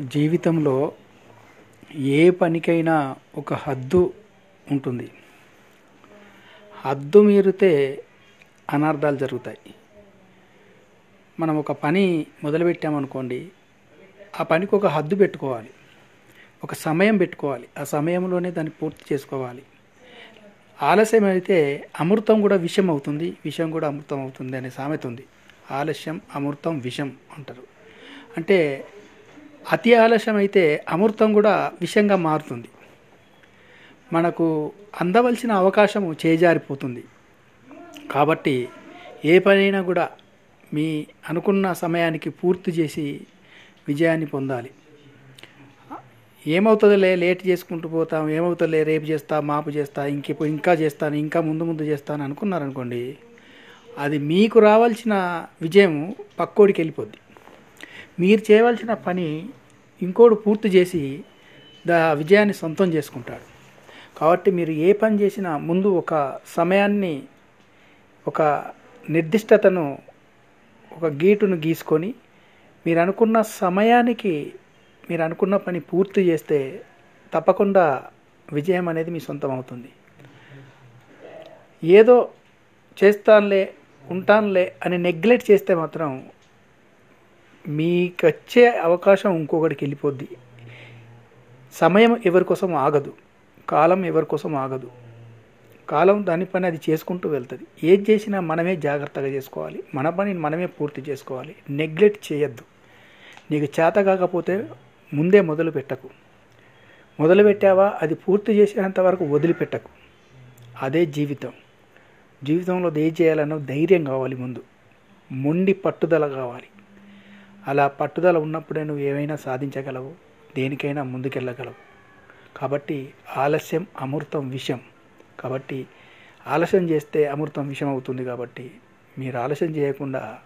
జీవితంలో ఏ పనికైనా ఒక హద్దు ఉంటుంది. హద్దు మీరితే అనర్థాలు జరుగుతాయి. మనం ఒక పని మొదలుపెట్టామనుకోండి ఆ పనికి ఒక హద్దు పెట్టుకోవాలి. ఒక సమయం పెట్టుకోవాలి. ఆ సమయంలోనే దాన్ని పూర్తి చేసుకోవాలి. ఆలస్యం అయితే అమృతం కూడా విషం అవుతుంది. విషం కూడా అమృతం అవుతుంది అనే సామెత ఉంది. ఆలస్యం అమృతం విషం అంటారు. అంటే అతి ఆలస్యం అయితే అమృతం కూడా విషంగా మారుతుంది. మనకు అందవలసిన అవకాశము చేజారిపోతుంది. కాబట్టి ఏ పనైనా కూడా మీ అనుకున్న సమయానికి పూర్తి చేసి విజయాన్ని పొందాలి. ఏమవుతుందిలే లేట్ చేసుకుంటూ పోతాం ఏమవుతుందిలే రేపు చేస్తా మాపు చేస్తా ఇంక ఇంకా చేస్తాను ఇంకా ముందు ముందు చేస్తాను అనుకున్నారనుకోండి అది మీకు రావాల్సిన విజయం పక్కోడికి వెళ్ళిపోద్ది. మీరు చేయవలసిన పని ఇంకోడు పూర్తి చేసి దా విజయాన్ని సొంతం చేసుకుంటాడు. కాబట్టి మీరు ఏ పని చేసినా ముందు ఒక సమయాన్ని ఒక నిర్దిష్టతను ఒక గీటును గీసుకొని మీరు అనుకున్న సమయానికి మీరు అనుకున్న పని పూర్తి చేస్తే తప్పకుండా విజయం అనేది మీ సొంతం అవుతుంది. ఏదో చేస్తానులే ఉంటానులే అని నెగ్లెక్ట్ చేస్తే మాత్రం మీకు వచ్చే అవకాశం ఇంకొకటికి వెళ్ళిపోద్ది. సమయం ఎవరి కోసం ఆగదు. కాలం ఎవరి కోసం ఆగదు. కాలం దాని పని అది చేసుకుంటూ వెళ్తుంది. ఏది చేసినా మనమే జాగ్రత్తగా చేసుకోవాలి. మన పని మనమే పూర్తి చేసుకోవాలి. నెగ్లెక్ట్ చేయొద్దు. నీకు చేత కాకపోతే ముందే మొదలు పెట్టకు. మొదలు పెట్టావా? అది పూర్తి చేసేంత వరకు వదిలిపెట్టకు. అదే జీవితం. జీవితంలో ఏం చేయాలన్నో ధైర్యం కావాలి ముందు. మొండి పట్టుదల కావాలి. అలా పట్టుదల ఉన్నప్పుడే నువ్వు ఏమైనా సాధించగలవు దేనికైనా ముందుకెళ్ళగలవు. కాబట్టి ఆలస్యం అమృతం విషం. కాబట్టి ఆలస్యం చేస్తే అమృతం విషం అవుతుంది కాబట్టి మీరు ఆలస్యం చేయకుండా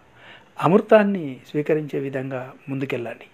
అమృతాన్ని స్వీకరించే విధంగా ముందుకెళ్ళండి.